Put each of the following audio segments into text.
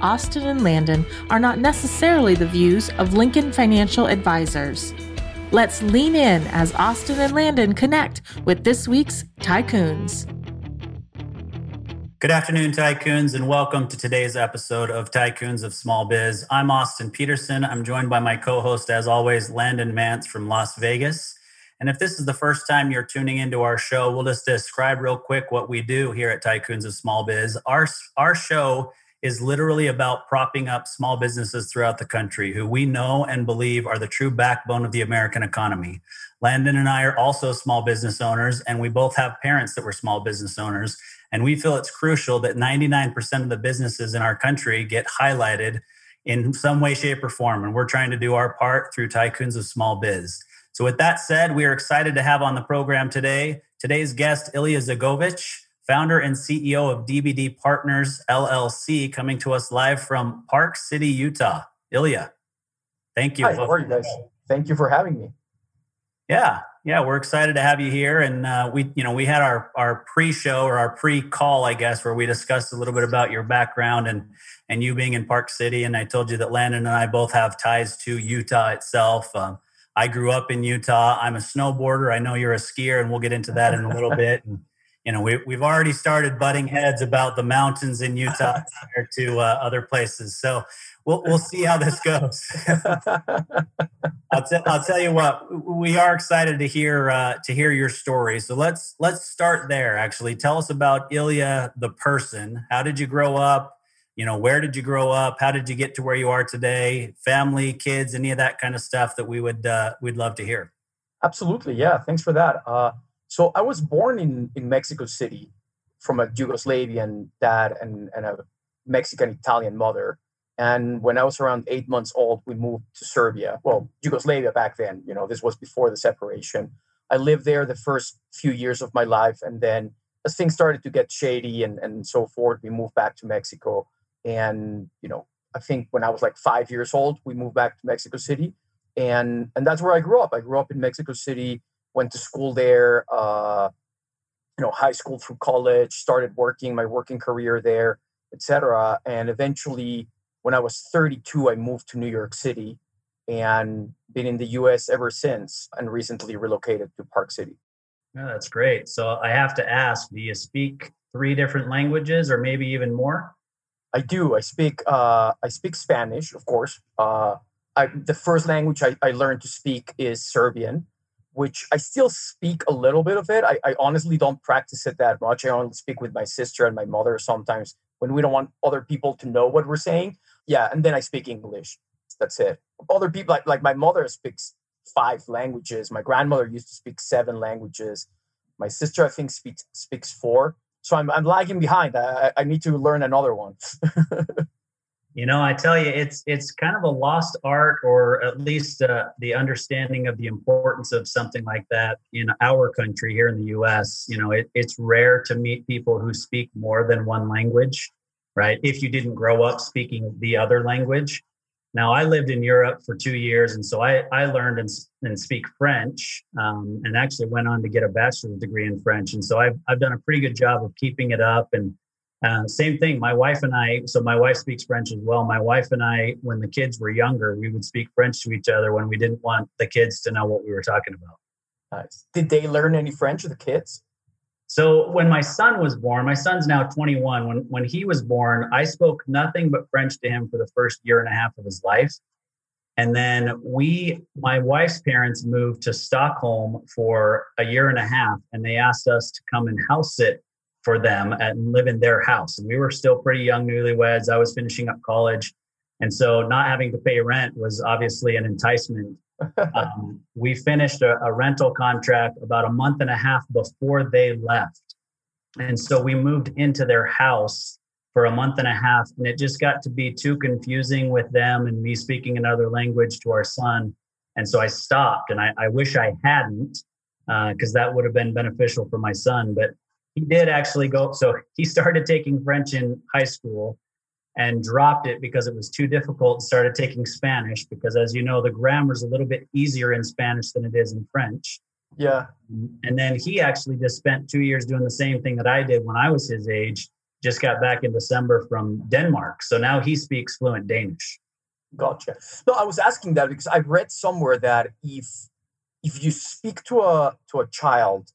Austin and Landon, are not necessarily the views of Lincoln Financial Advisors. Let's lean in as Austin and Landon connect with this week's Tycoons. Good afternoon, Tycoons, and welcome to today's episode of Tycoons of Small Biz. I'm Austin Peterson. I'm joined by my co host, as always, Landon Mance from Las Vegas. And if this is the first time you're tuning into our show, we'll just describe real quick what we do here at Tycoons of Small Biz. Our, our show is literally about propping up small businesses throughout the country who we know and believe are the true backbone of the American economy. Landon and I are also small business owners, and we both have parents that were small business owners. And we feel it's crucial that 99% of the businesses in our country get highlighted in some way, shape, or form. And we're trying to do our part through Tycoons of Small Biz. So, with that said, we are excited to have on the program today today's guest, Ilya Zogovich, founder and CEO of DBD Partners LLC, coming to us live from Park City, Utah. Ilya, thank you. Hi, how are you guys? Thank you for having me. Yeah, yeah, we're excited to have you here. And uh, we, you know, we had our our pre-show or our pre-call, I guess, where we discussed a little bit about your background and and you being in Park City. And I told you that Landon and I both have ties to Utah itself. Um, I grew up in Utah. I'm a snowboarder. I know you're a skier, and we'll get into that in a little bit. And, you know, we, we've already started butting heads about the mountains in Utah compared to uh, other places. So we'll, we'll see how this goes. I'll, t- I'll tell you what, we are excited to hear uh, to hear your story. So let's let's start there. Actually, tell us about Ilya the person. How did you grow up? you know where did you grow up how did you get to where you are today family kids any of that kind of stuff that we would uh, we'd love to hear absolutely yeah thanks for that uh, so i was born in in mexico city from a yugoslavian dad and, and a mexican italian mother. And when i was around eight months old we moved to serbia. Well yugoslavia back then you know this was before the separation. I lived there the first few years of my life and then as things started to get shady and, and so forth we moved back to mexico. And you know i think when i was like five years old we moved back to mexico city. And and that's where i grew up. I grew up in mexico city went to school there uh, you know high school through college started working my working career there etc and eventually when i was 32 i moved to new york city and been in the us ever since and recently relocated to park city yeah, that's great so i have to ask do you speak three different languages or maybe even more I do. I speak. Uh, I speak Spanish, of course. Uh, I, the first language I, I, learned to speak is Serbian, which I still speak a little bit of it. I, I, honestly don't practice it that much. I only speak with my sister and my mother sometimes when we don't want other people to know what we're saying. Yeah, and then I speak English. That's it. Other people, like like my mother, speaks five languages. My grandmother used to speak seven languages. My sister, I think, speaks speaks four so I'm, I'm lagging behind. I, I need to learn another one. you know, I tell you, it's it's kind of a lost art, or at least uh, the understanding of the importance of something like that in our country here in the U.S. You know, it, it's rare to meet people who speak more than one language, right? If you didn't grow up speaking the other language, now, I lived in Europe for two years, and so I, I learned and, and speak French um, and actually went on to get a bachelor's degree in French. And so I've, I've done a pretty good job of keeping it up. And uh, same thing, my wife and I, so my wife speaks French as well. My wife and I, when the kids were younger, we would speak French to each other when we didn't want the kids to know what we were talking about. Nice. Did they learn any French, the kids? So when my son was born, my son's now 21. When when he was born, I spoke nothing but French to him for the first year and a half of his life. And then we, my wife's parents moved to Stockholm for a year and a half, and they asked us to come and house sit for them and live in their house. And we were still pretty young newlyweds. I was finishing up college. And so not having to pay rent was obviously an enticement um, we finished a, a rental contract about a month and a half before they left. And so we moved into their house for a month and a half, and it just got to be too confusing with them and me speaking another language to our son. And so I stopped, and I, I wish I hadn't, because uh, that would have been beneficial for my son. But he did actually go. So he started taking French in high school and dropped it because it was too difficult and started taking Spanish because, as you know, the grammar is a little bit easier in Spanish than it is in French. Yeah. And then he actually just spent two years doing the same thing that I did when I was his age. Just got back in December from Denmark. So now he speaks fluent Danish. Gotcha. No, I was asking that because I've read somewhere that if if you speak to a to a child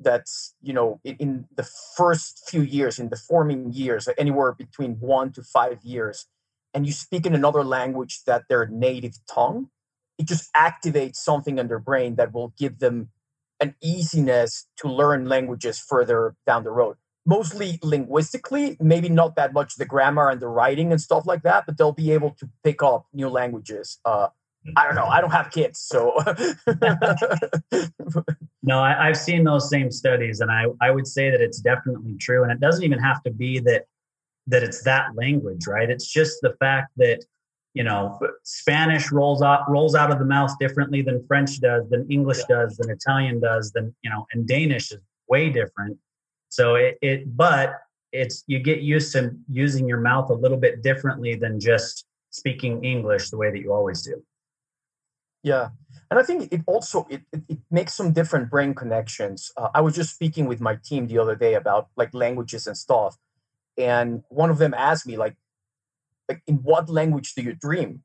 that's you know in, in, the first few years in the forming years anywhere between one to five years and you speak in another language that their native tongue it just activates something in their brain that will give them an easiness to learn languages further down the road. Mostly linguistically maybe not that much the grammar and the writing and stuff like that but they'll be able to pick up new languages uh, I don't know. I don't have kids, so. no, I, have seen those same studies, and I, I would say that it's definitely true. And it doesn't even have to be that that it's that language, right? It's just the fact that you know Spanish rolls out rolls out of the mouth differently than French does, than English yeah. does, than Italian does, than you know, and Danish is way different. So it, it but it's you get used to using your mouth a little bit differently than just speaking English the way that you always do. Yeah, and I think it also it, it, it makes some different brain connections. Uh, I was just speaking with my team the other day about like languages and stuff, and one of them asked me like, like in what language do you dream?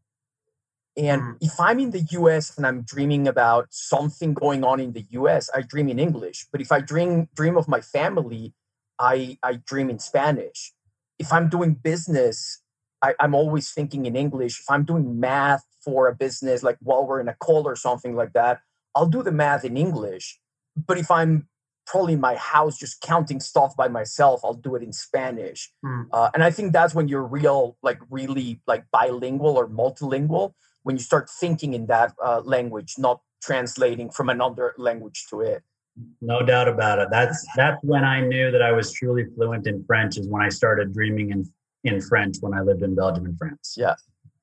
And mm. if I'm in the US and I'm dreaming about something going on in the US, I dream in English. But if I dream dream of my family, I I dream in Spanish. If I'm doing business, I, I'm always thinking in English. If I'm doing math for a business, like while we're in a call or something like that, I'll do the math in English. But if I'm probably in my house just counting stuff by myself, I'll do it in Spanish. Mm. Uh, and I think that's when you're real, like really like bilingual or multilingual, when you start thinking in that uh, language, not translating from another language to it. No doubt about it. That's that's when I knew that I was truly fluent in French. Is when I started dreaming in in French when I lived in Belgium and France. Yeah,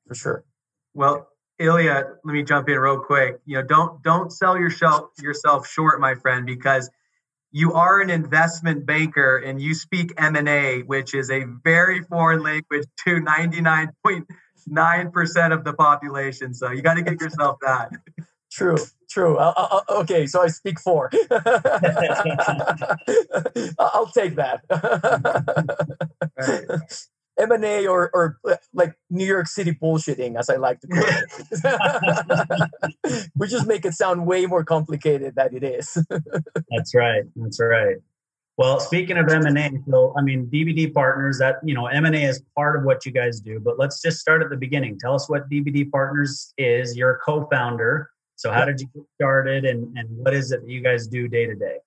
for sure. Well, Ilya, let me jump in real quick. You know, don't don't sell yourself yourself short, my friend, because you are an investment banker and you speak M&A, which is a very foreign language to 99.9% of the population. So you got to get yourself that. True, true. Uh, uh okay, so I speak four. I'll take that. Right. M&A or, or like New York City bullshitting, as I like to call it. we just make it sound way more complicated than it is. That's right. That's right. Well, speaking of M&A, so I mean, DBD Partners, that, you know, M&A is part of what you guys do, but let's just start at the beginning. Tell us what DBD Partners is. You're a co-founder. So how did you get started and, and what is it that you guys do day to day?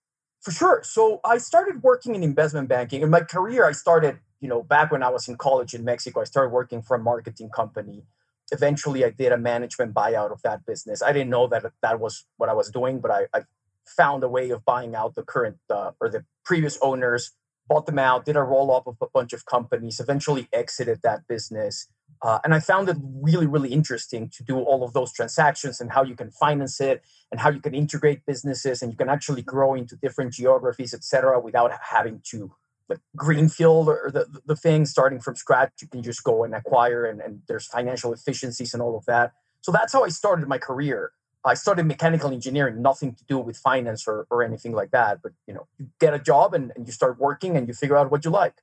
For sure. So I started working in investment banking. In my career, I started you know, back when I was in college in Mexico, I started working for a marketing company. Eventually, I did a management buyout of that business. I didn't know that that was what I was doing, but I, I found a way of buying out the current uh, or the previous owners, bought them out, did a roll up of a bunch of companies, eventually exited that business. Uh, and I found it really, really interesting to do all of those transactions and how you can finance it and how you can integrate businesses and you can actually grow into different geographies, et cetera, without having to like greenfield or the, the thing starting from scratch you can just go and acquire and, and there's financial efficiencies and all of that. So that's how i started my career. I started mechanical engineering nothing to do with finance or, or anything like that but you know you get a job and, and you start working and you figure out what you like.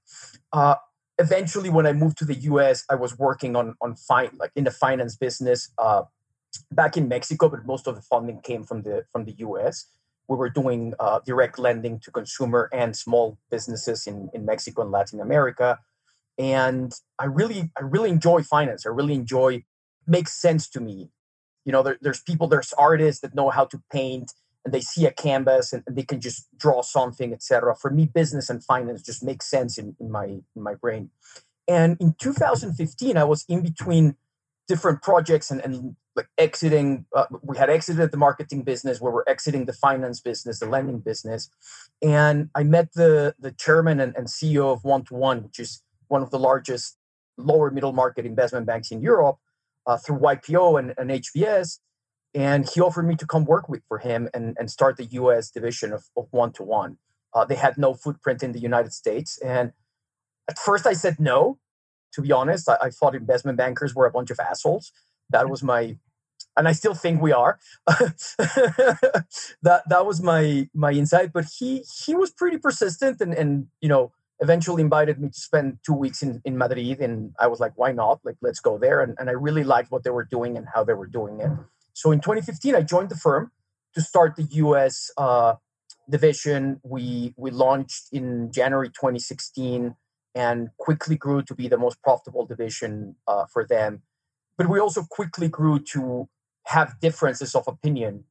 Uh, eventually when i moved to the us i was working on on fine like in the finance business uh, back in mexico but most of the funding came from the from the us we were doing uh, direct lending to consumer and small businesses in, in Mexico and Latin America. And I really, I really enjoy finance. I really enjoy makes sense to me. You know, there, there's people, there's artists that know how to paint and they see a canvas and, and they can just draw something, etc. For me, business and finance just makes sense in, in my in my brain. And in 2015, I was in between different projects and, and like exiting uh, we had exited the marketing business where we're exiting the finance business the lending business and i met the the chairman and, and ceo of one to one which is one of the largest lower middle market investment banks in Europe uh, through YPO and, and HBS. And he offered me to come work with for him and, and start the US division of one to one. They had no footprint in the United States. And at first I said no, to be honest. I, I thought investment bankers were a bunch of assholes. That was my and I still think we are. that that was my my insight. But he he was pretty persistent and and you know eventually invited me to spend two weeks in, in Madrid. And I was like, why not? Like, let's go there. And, and I really liked what they were doing and how they were doing it. So in 2015, I joined the firm to start the US uh, division. We, we launched in January 2016 and quickly grew to be the most profitable division uh, for them. But we also quickly grew to have differences of opinion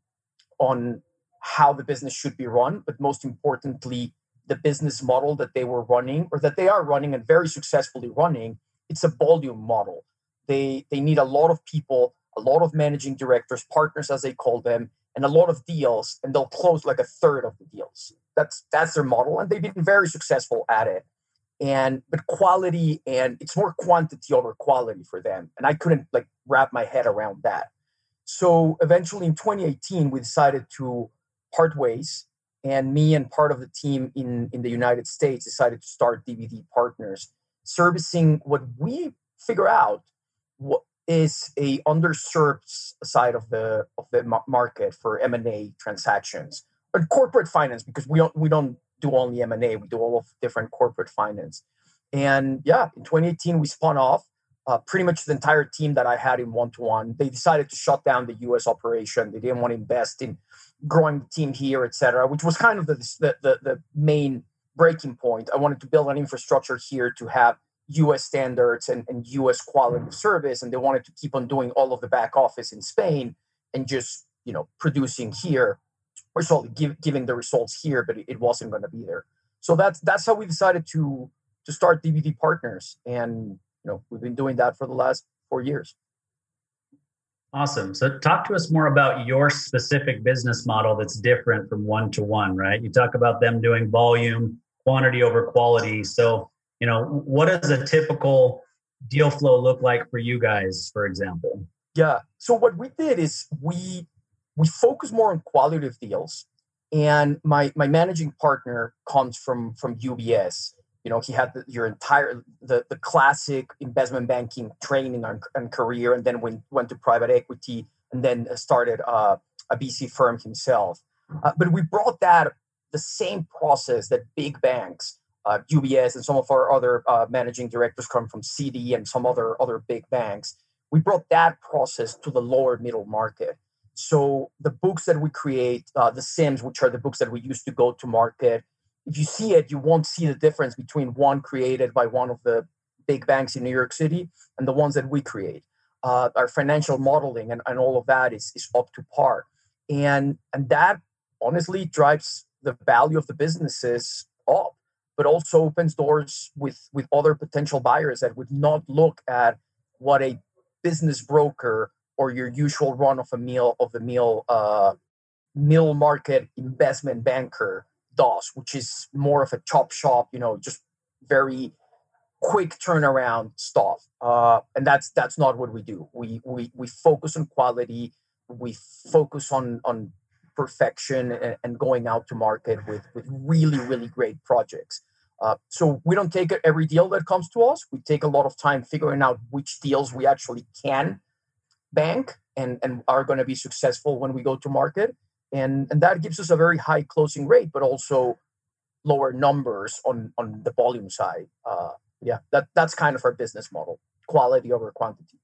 on how the business should be run, but most importantly, the business model that they were running or that they are running and very successfully running it's a volume model. They they need a lot of people a lot of managing directors partners as they call them and a lot of deals and they'll close like a third of the deals. That's that's their model and they've been very successful at it and but quality and it's more quantity over quality for them and i couldn't like wrap my head around that. So eventually in 2018 we decided to part ways and me and part of the team in, in the United States decided to start DBD Partners, servicing what we figure out what is a underserved side of the of the market for M&A transactions, but corporate finance because we don't we don't do only M&A, we do all of different corporate finance. And yeah, in 2018 we spun off uh, pretty much the entire team that I had in one to one. They decided to shut down the U.S. operation. They didn't want to invest in growing the team here, et cetera, which was kind of the, the, the, the main breaking point. I wanted to build an infrastructure here to have US standards and, and US quality of service. And they wanted to keep on doing all of the back office in Spain and just, you know, producing here, sorry, give, giving the results here, but it, it wasn't going to be there. So that's that's how we decided to to start DBD partners. And you know, we've been doing that for the last four years. Awesome. So, talk to us more about your specific business model that's different from one to one, right? You talk about them doing volume, quantity over quality. So, you know, what does a typical deal flow look like for you guys, for example? Yeah. So, what we did is we we focus more on qualitative deals, and my my managing partner comes from from UBS, you know he had the, your entire the, the classic investment banking training and, and career and then went, went to private equity and then started uh, a VC firm himself. Uh, but we brought that the same process that big banks uh, ubs and some of our other uh, managing directors come from cd and some other other big banks we brought that process to the lower middle market so the books that we create uh, the CIMs which are the books that we use to go to market if you see it, you won't see the difference between one created by one of the big banks in New York City and the ones that we create. Uh, our financial modeling and, and all of that is, is up to par. And, and that honestly drives the value of the businesses up, but also opens doors with, with other potential buyers that would not look at what a business broker or your usual run of a meal of the meal uh, mill market investment banker does, which is more of a chop shop, you know, just very quick turnaround stuff. Uh, and that's that's not what we do. We we we focus on quality. We focus on on perfection and, and going out to market with with really really great projects. Uh, so we don't take every deal that comes to us. We take a lot of time figuring out which deals we actually can bank and and are going to be successful when we go to market and and that gives us a very high closing rate, but also lower numbers on on the volume side. Uh, yeah, that that's kind of our business model: quality over quantity.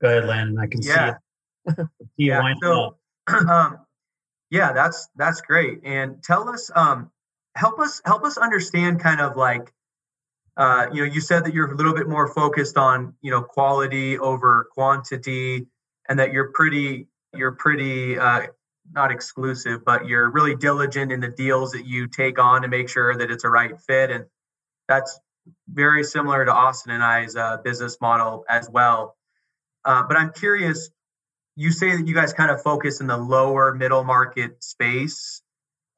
Go ahead, Landon. I can yeah. see it. yeah. So, um, yeah, that's that's great. And tell us, um, help us help us understand kind of like. Uh, you know, you said that you're a little bit more focused on, you know, quality over quantity, and that you're pretty, you're pretty uh, not exclusive, but you're really diligent in the deals that you take on to make sure that it's a right fit. And that's very similar to Austin and I's uh, business model as well. Uh, but I'm curious, you say that you guys kind of focus in the lower middle market space.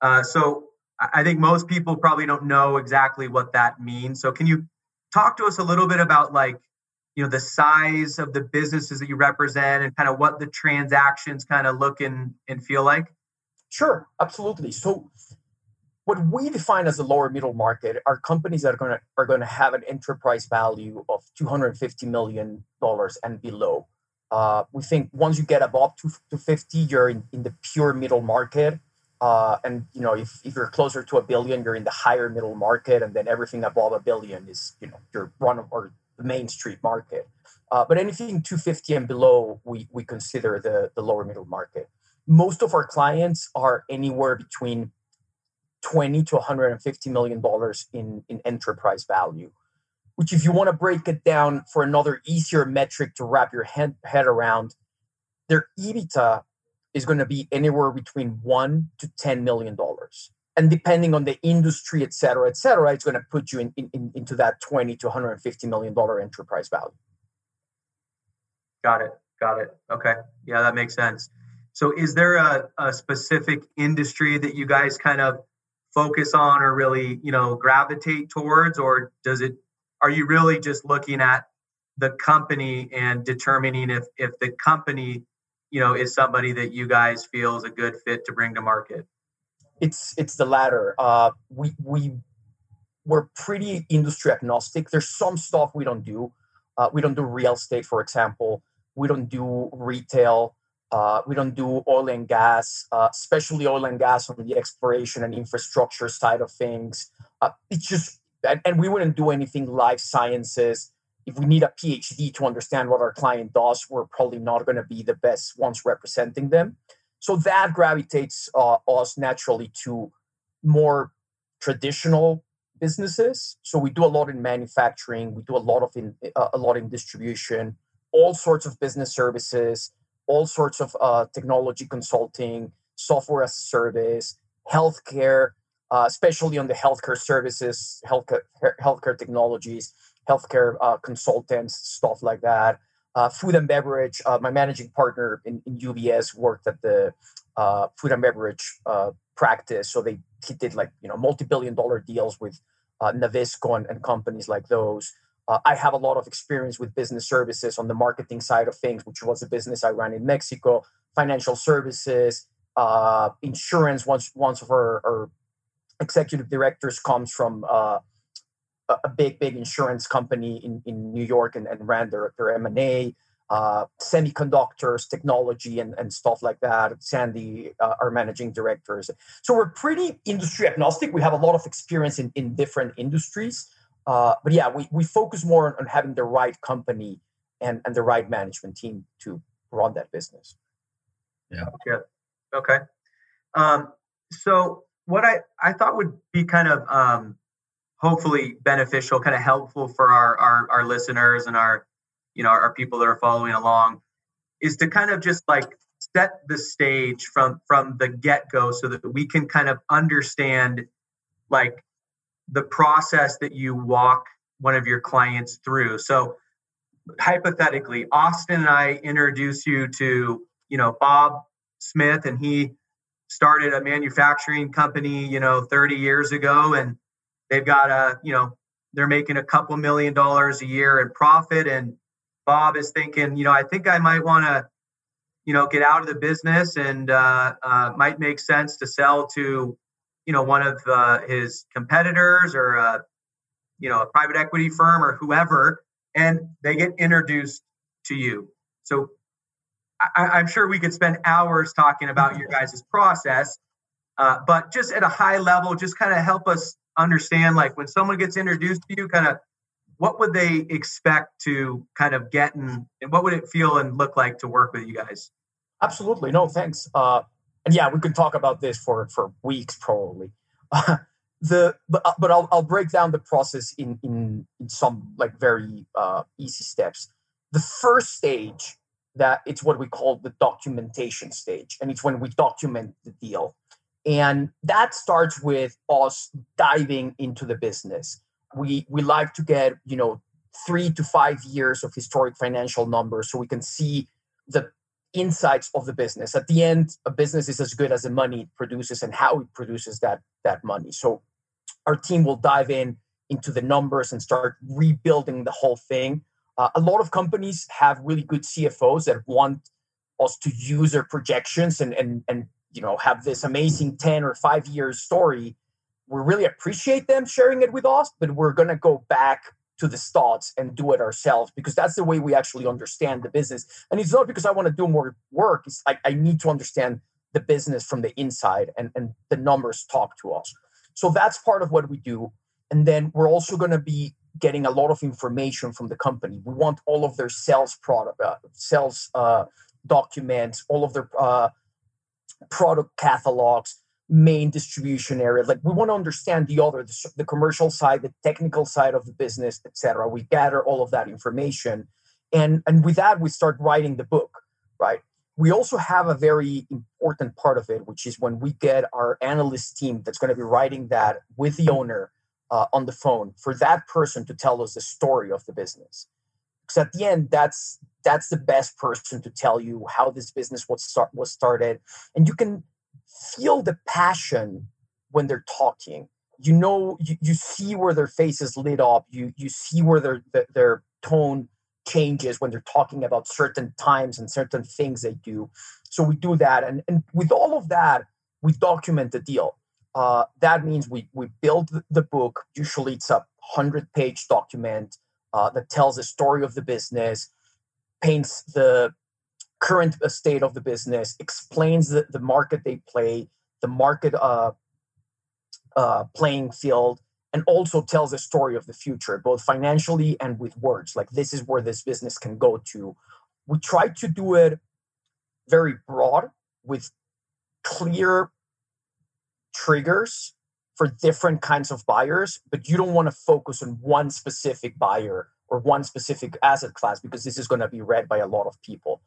Uh, so I think most people probably don't know exactly what that means. So can you talk to us a little bit about like you know the size of the businesses that you represent and kind of what the transactions kind of look and, and feel like? Sure absolutely. So what we define as the lower middle market are companies that are going to are going to have an enterprise value of 250 million dollars and below. Uh, we think once you get above 250 you're in, in the pure middle market uh, and you know if, if you're closer to a billion you're in the higher middle market and then everything above a billion is you know your run or the main street market. Uh, but anything 250 and below we, we consider the, the lower middle market. Most of our clients are anywhere between 20 to 150 million dollars in, in enterprise value which if you want to break it down for another easier metric to wrap your head, head around their ebitda is going to be anywhere between 1 to 10 million dollars. And depending on the industry et cetera et cetera it's going to put you in, in, into that 20 to 150 million dollar enterprise value. Got it. Got it. Okay. Yeah that makes sense. So is there a, a specific industry that you guys kind of focus on or really you know gravitate towards or does it are you really just looking at the company and determining if if the company you know is somebody that you guys feel is a good fit to bring to market? It's it's the latter. Uh we we we're pretty industry agnostic. There's some stuff we don't do. Uh, we don't do real estate for example. We don't do retail. Uh, we don't do oil and gas, uh, especially oil and gas on the exploration and infrastructure side of things. Uh, it's just, and, and, we wouldn't do anything life sciences. If we need a PhD to understand what our client does, we're probably not going to be the best ones representing them. So that gravitates uh, us naturally to more traditional businesses. So we do a lot in manufacturing, we do a lot of in uh, a lot in distribution, all sorts of business services all sorts of uh, technology consulting, software as a service, healthcare, uh, especially on the healthcare services, healthcare, healthcare technologies, healthcare uh, consultants, stuff like that. Uh, food and beverage. Uh, my managing partner in, in, UBS worked at the uh, food and beverage practice, so they he did like you know multi-billion dollar deals with Nabisco and, and companies like those. Uh, I have a lot of experience with business services on the marketing side of things, which was a business I ran in Mexico, financial services, uh, insurance. Once, once of our, our executive directors comes from uh, a big, big insurance company in, in New York and, and ran their, their M&A, uh, semiconductors, technology, and, and stuff like that. Sandy, uh, our managing directors. So we're pretty industry agnostic. We have a lot of experience in, in different industries. Uh, but yeah, we, we focus more on, on, having the right company and, and the right management team to run that business. Yeah. Yeah. Okay. Um, so what I, I thought would be kind of um, hopefully beneficial, kind of helpful for our, our, our listeners and our, you know, our, our people that are following along is to kind of just like set the stage from from the get-go so that we can kind of understand like the process that you walk one of your clients through. So hypothetically, Austin and I introduce you to, you know, Bob Smith and he started a manufacturing company, you know, 30 years ago and they've got a, you know, they're making a couple million dollars a year in profit and Bob is thinking, you know, I think I might want to, you know, get out of the business and uh, uh, might make sense to sell to you know one of uh, his competitors or uh, you know a private equity firm or whoever, and they get introduced to you. So I, am sure we could spend hours talking about your guys' process, uh, but just at a high level, just kind of help us understand like when someone gets introduced to you, kind of what would they expect to kind of get and, and what would it feel and look like to work with you guys? Absolutely. No, thanks. Uh, and yeah, we could talk about this for for weeks probably. Uh, the but but I'll I'll break down the process in in, in some like very uh, easy steps. The first stage that it's what we call the documentation stage, and it's when we document the deal, and that starts with us diving into the business. We we like to get you know three to five years of historic financial numbers so we can see the insights of the business. At the end, a business is as good as the money it produces and how it produces that that money. So our team will dive in into the numbers and start rebuilding the whole thing. Uh, a lot of companies have really good CFOs that want us to use their projections and and and you know have this amazing 10 or 5 years story we really appreciate them sharing it with us but we're going to go back to the stats and do it ourselves because that's the way we actually understand the business. And it's not because i want to do more work it's like i need to understand the business from the inside and, and the numbers talk to us. So that's part of what we do. And then we're also going to be getting a lot of information from the company. We want all of their sales product uh, sales uh, documents all of their uh, product catalogs main distribution area like we want to understand the other the, the commercial side the technical side of the business etc we gather all of that information and and with that we start writing the book right? We also have a very important part of it which is when we get our analyst team that's going to be writing that with the owner uh, on the phone for that person to tell us the story of the business because at the end that's that's the best person to tell you how this business was start was started. And you can feel the passion when they're talking. You know you, you see where their face is lit up. You you see where their their tone changes when they're talking about certain times and certain things they do. So we do that. And and with all of that we document the deal. Uh, that means we we build the book. Usually it's a 100 page document uh, that tells the story of the business paints the current state of the business, explains the, the market they play, the market uh, uh, playing field, and also tells the story of the future, both financially and with words. Like this is where this business can go to. We try to do it very broad with clear triggers for different kinds of buyers, but you don't want to focus on one specific buyer or one specific asset class because this is going to be read by a lot of people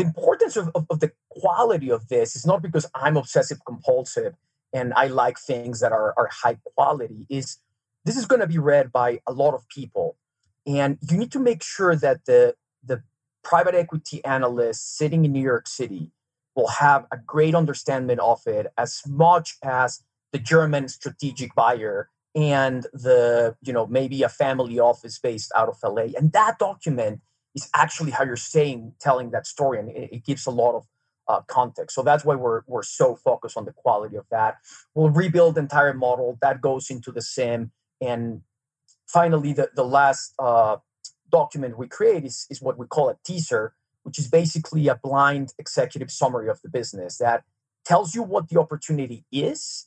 the importance of, of, of, the quality of this is not because I'm obsessive compulsive and I like things that are, are high quality, is this is going to be read by a lot of people. And you need to make sure that the, the private equity analyst sitting in New York City will have a great understanding of it as much as the German strategic buyer and the, you know, maybe a family office based out of LA. And that document is actually how you're saying telling that story and it, it gives a lot of uh, context. So that's why we're, we're so focused on the quality of that. We'll rebuild the entire model. That goes into the CIM, and finally the, the last uh, document we create is, is what we call a teaser which is basically a blind executive summary of the business that tells you what the opportunity is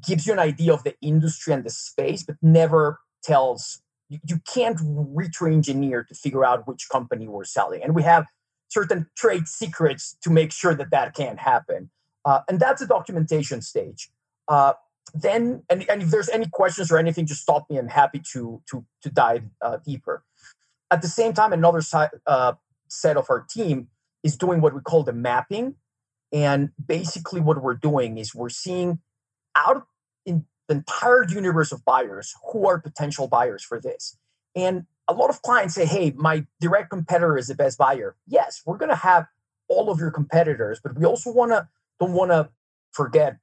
gives you an idea of the industry and the space but never tells you, you can't retro-engineer to figure out which company we're selling. And we have certain trade secrets to make sure that that can't happen. Uh, and that's a documentation stage. Uh, then and, and if there's any questions or anything just stop me. I'm happy to to to dive uh, deeper. At the same time another uh, set of our team is doing what we call the mapping. And basically what we're doing is we're seeing out in the entire universe of buyers who are potential buyers for this. And a lot of clients say, hey, my direct competitor is the best buyer. Yes, we're going to have all of your competitors, but we also want to don't want to forget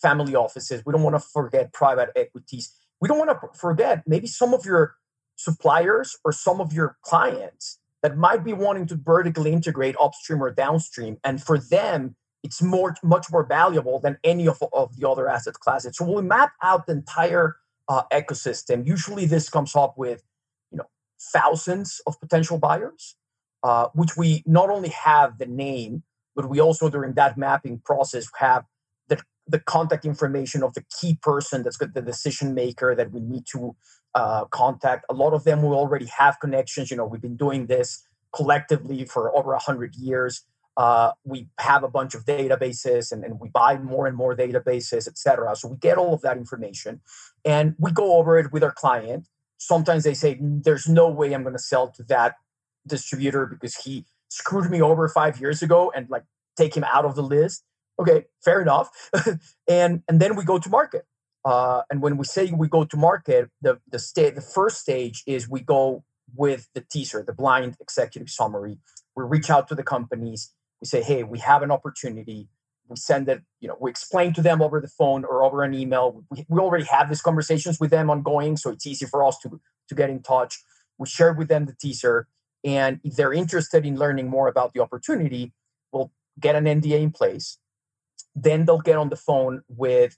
family offices. We don't want to forget private equities. We don't want to forget maybe some of your suppliers or some of your clients that might be wanting to vertically integrate upstream or downstream. And for them, it's more much more valuable than any of, of the other asset classes. So we map out the entire uh, ecosystem. Usually, this comes up with you know thousands of potential buyers, uh, which we not only have the name, but we also during that mapping process have the the contact information of the key person that's the decision maker that we need to uh, contact. A lot of them we already have connections. You know, we've been doing this collectively for over a hundred years uh, we have a bunch of databases and, and we buy more and more databases, et cetera. So we get all of that information and we go over it with our client. Sometimes they say, There's no way I'm going to sell to that distributor because he screwed me over five years ago and like take him out of the list. Okay, fair enough. and and then we go to market. Uh, and when we say we go to market, the the state the first stage is we go with the teaser, the blind executive summary. We reach out to the companies we say, hey, we have an opportunity. we send it, you know, we explain to them over the phone or over an email. We, we already have these conversations with them ongoing, so it's easy for us to, to get in touch. We share with them the teaser. And if they're interested in learning more about the opportunity, we'll get an NDA in place. Then they'll get on the phone with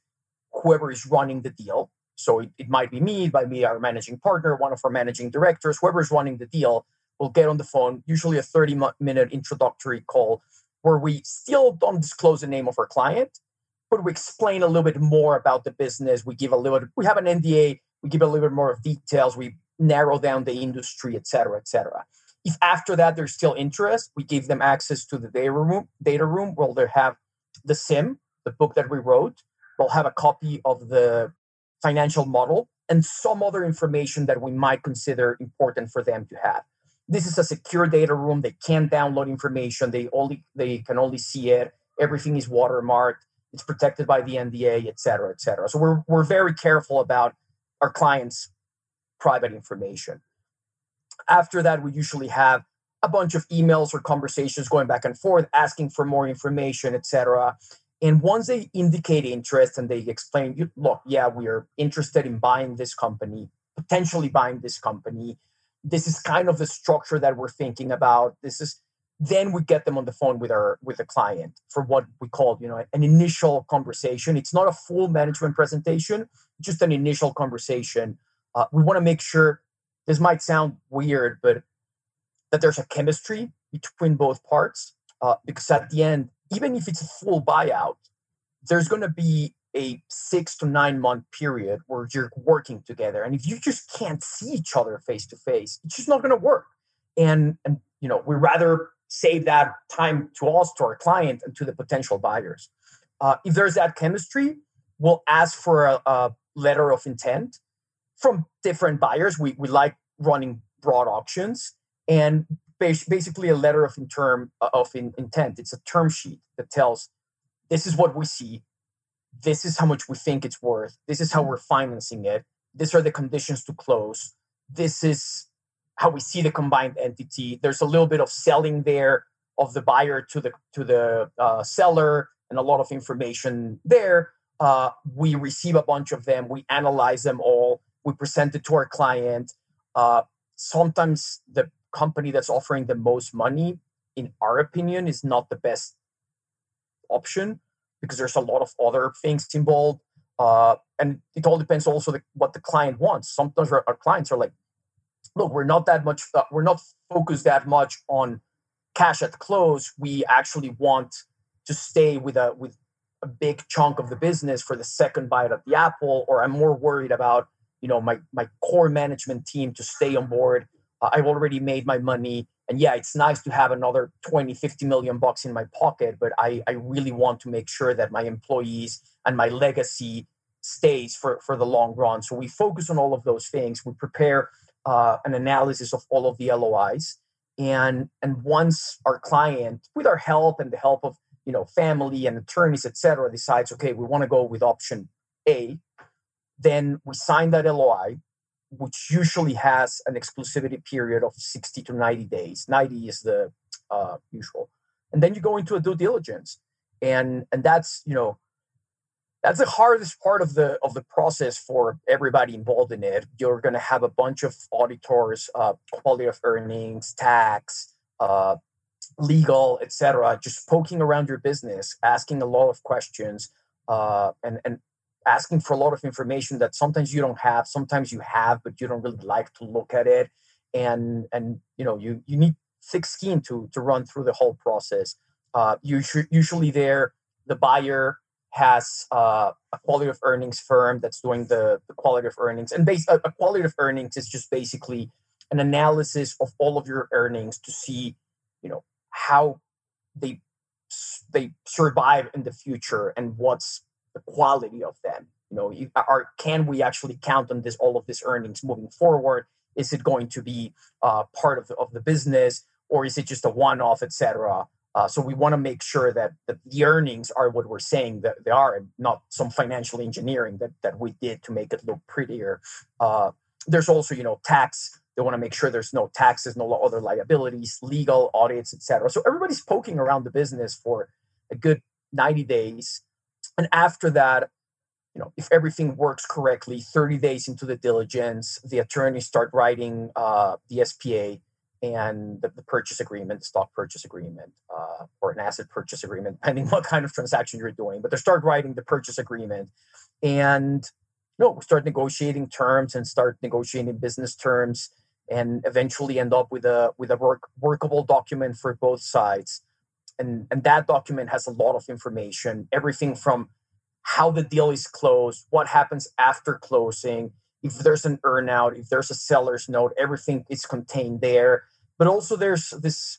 whoever is running the deal. So it, it might be me, it might be our managing partner, one of our managing directors, whoever's running the deal will get on the phone, usually a 30 minute introductory call where we still don't disclose the name of our client, but we explain a little bit more about the business. We give a little we have an NDA, we give a little bit more of details, we narrow down the industry, et cetera, et cetera. If after that there's still interest, we give them access to the data room, data room where they have the CIM, the book that we wrote. We'll have a copy of the financial model and some other information that we might consider important for them to have this is a secure data room. They can't download information. They only they can only see it. Everything is watermarked. It's protected by the nda et cetera et cetera. So we're, we're very careful about our clients private information. After that we usually have a bunch of emails or conversations going back and forth asking for more information et cetera. And once they indicate interest and they explain look yeah we are interested in buying this company potentially buying this company this is kind of the structure that we're thinking about. This is then we get them on the phone with our with the client for what we call you know an initial conversation. It's not a full management presentation just an initial conversation. Uh, we want to make sure this might sound weird but that there's a chemistry between both parts uh, because at the end even if it's a full buyout there's going to be a six to nine month period where you're working together. And if you just can't see each other face to face it's just not going to work. And and you know we rather save that time to us to our client and to the potential buyers. Uh, if there's that chemistry we'll ask for a, a letter of intent from different buyers. We, we like running broad auctions and basically a letter of in term uh, of in, intent. It's a term sheet that tells this is what we see this is how much we think it's worth. This is how we're financing it. These are the conditions to close. This is how we see the combined entity. There's a little bit of selling there of the buyer to the to the uh, seller and a lot of information there. Uh, we receive a bunch of them. We analyze them all. We present it to our client. Uh, sometimes the company that's offering the most money in our opinion is not the best option because there's a lot of other things involved. Uh, and it all depends also the, what the client wants. Sometimes our, our, clients are like, look, we're not that much, uh, we're not focused that much on cash at close. We actually want to stay with a with a big chunk of the business for the second bite of the apple, or I'm more worried about you know my my core management team to stay on board. I've already made my money. And yeah it's nice to have another 20 50 million bucks in my pocket but i i really want to make sure that my employees and my legacy stays for for the long run. So we focus on all of those things. We prepare uh, an analysis of all of the lois and and once our client with our help and the help of you know family and attorneys etc decides okay we want to go with option a then we sign that loi which usually has an exclusivity period of 60 to 90 days. 90 is the uh, usual. And then you go into a due diligence. And and that's, you know, that's the hardest part of the of the process for everybody involved in it. You're going to have a bunch of auditors, uh, quality of earnings, tax, uh, legal, etc., just poking around your business, asking a lot of questions, uh, and and asking for a lot of information that sometimes you don't have sometimes you have but you don't really like to look at it. And and you know you you need thick skin to to run through the whole process. Uh usually usually there the buyer has uh, a quality of earnings firm that's doing the, the quality of earnings. And base a, a quality of earnings is just basically an analysis of all of your earnings to see you know how they they survive in the future and what's the quality of them. You know, you, are can we actually count on this all of this earnings moving forward? Is it going to be uh, part of the, of the business, or is it just a one-off, etc.? Uh, so we want to make sure that, that the earnings are what we're saying that they are, and not some financial engineering that that we did to make it look prettier. Uh, there's also, you know, tax. They want to make sure there's no taxes, no other liabilities, legal audits, etc. So everybody's poking around the business for a good 90 days. And after that, you know, if everything works correctly, 30 days into the diligence, the attorneys start writing uh, the SPA and the, the, purchase agreement, the stock purchase agreement, uh, or an asset purchase agreement, depending what kind of transaction you're doing. But they start writing the purchase agreement, and you know, start negotiating terms and start negotiating business terms, and eventually end up with a with a work, workable document for both sides. And and that document has a lot of information, everything from how the deal is closed, what happens after closing, if there's an earnout, if there's a seller's note, everything is contained there. But also there's this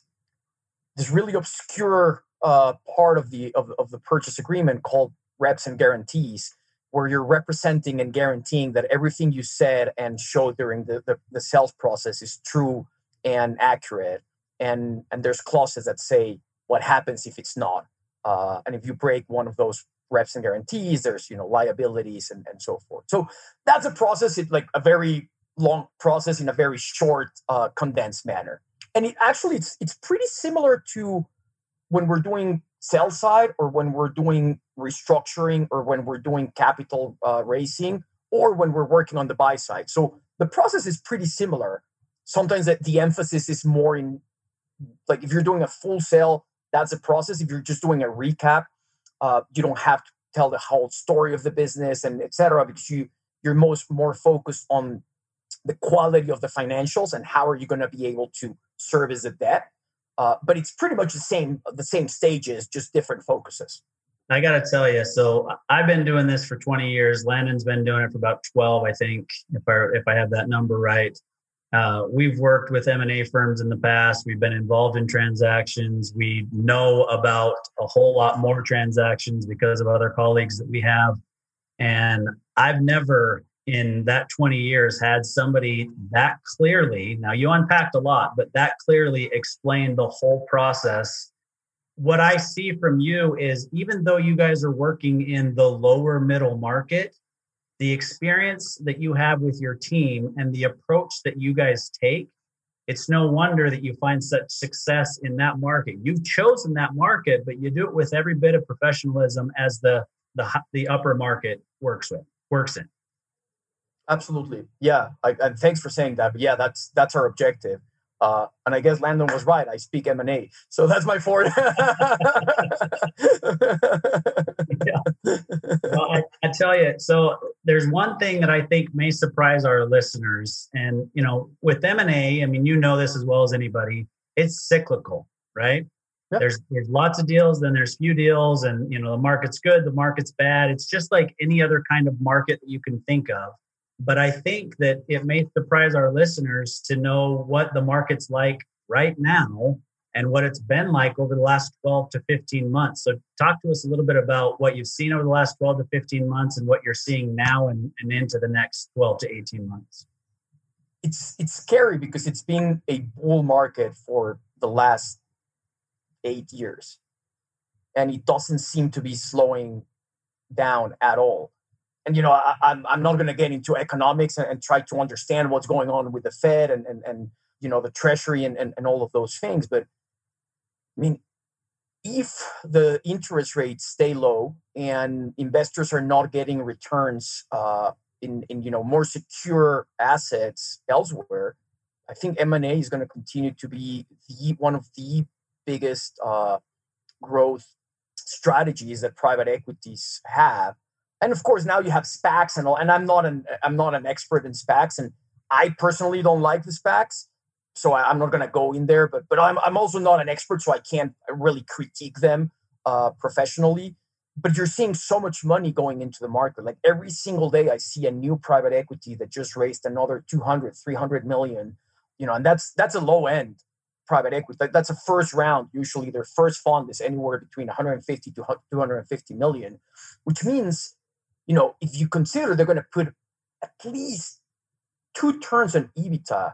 this really obscure uh, part of the of, of the purchase agreement called reps and guarantees, where you're representing and guaranteeing that everything you said and showed during the, the, the sales process is true and accurate. And and there's clauses that say what happens if it's not. Uh, and if you break one of those reps and guarantees there's you know liabilities and, and so forth. So that's a process it's like a very long process in a very short uh, condensed manner. And it actually it's it's pretty similar to when we're doing sell side or when we're doing restructuring or when we're doing capital uh, raising or when we're working on the buy side. So the process is pretty similar. Sometimes that the emphasis is more in like if you're doing a full sale that's a process if you're just doing a recap uh, you don't have to tell the whole story of the business and etc. because you you're most more focused on the quality of the financials and how are you going to be able to service the debt. Uh, but it's pretty much the same the same stages, just different focuses. I got to tell you, so I've been doing this for 20 years. Landon's been doing it for about 12, I think, if I if I have that number right. Uh, we've worked with M&A firms in the past. We've been involved in transactions. We know about a whole lot more transactions because of other colleagues that we have. And I've never in that 20 years had somebody that clearly, now you unpacked a lot, but that clearly explained the whole process. What I see from you is even though you guys are working in the lower middle market, the experience that you have with your team and the approach that you guys take, it's no wonder that you find such success in that market. You've chosen that market, but you do it with every bit of professionalism as the the the upper market works with works in. Absolutely, yeah. I, and thanks for saying that. But yeah, that's that's our objective. Uh, and I guess Landon was right. I speak M and A, so that's my forte. yeah. Well, I, I, tell you, so there's one thing that I think may surprise our listeners, and you know, with M and A, I mean, you know this as well as anybody. It's cyclical, right? Yep. There's there's lots of deals, then there's few deals, and you know, the market's good, the market's bad. It's just like any other kind of market that you can think of. But I think that it may surprise our listeners to know what the market's like right now and what it's been like over the last 12 to 15 months. So, talk to us a little bit about what you've seen over the last 12 to 15 months and what you're seeing now and, and into the next 12 to 18 months. It's it's scary because it's been a bull market for the last eight years, and it doesn't seem to be slowing down at all. And you know, I, am I'm, I'm not going to get into economics and, and, try to understand what's going on with the Fed and and, and you know the Treasury and, and, and all of those things, but I mean, if the interest rates stay low and investors are not getting returns uh, in, in you know more secure assets elsewhere, I think M and A is going to continue to be the one of the biggest uh, growth strategies that private equities have. And of course, now you have SPACs and all. And I'm not an I'm not an expert in SPACs, and I personally don't like the SPACs so I, am not going to go in there. But but I'm I'm also not an expert, so I can't really critique them uh, professionally. But you're seeing so much money going into the market. Like every single day, I see a new private equity that just raised another 200, 300 million. You know, and that's that's a low end private equity. Like that's a first round. Usually, their first fund is anywhere between 150 to 250 million, which means, you know, if you consider they're going to put at least two turns on EBITDA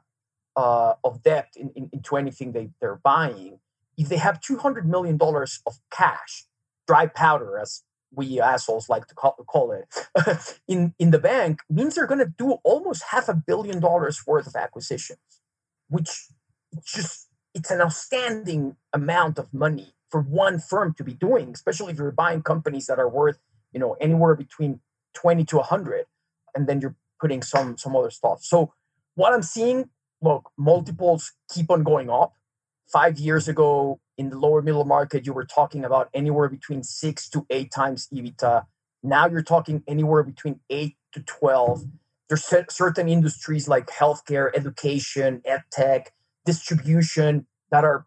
uh, of debt in, in, into anything they, they're buying, if they have $200 million of cash, dry powder, as we assholes like to call, call it, in, in the bank, means they're going to do almost half a billion dollars worth of acquisitions, which just it's an outstanding amount of money for one firm to be doing, especially if you're buying companies that are worth, you know, anywhere between 20 to 100 and then you're putting some some other stuff. So what I'm seeing, look, multiples keep on going up. 5 years ago in the lower middle market you were talking about anywhere between 6 to 8 times EBITDA. Now you're talking anywhere between 8 to 12 there's certain industries like healthcare, education, ed tech, distribution that are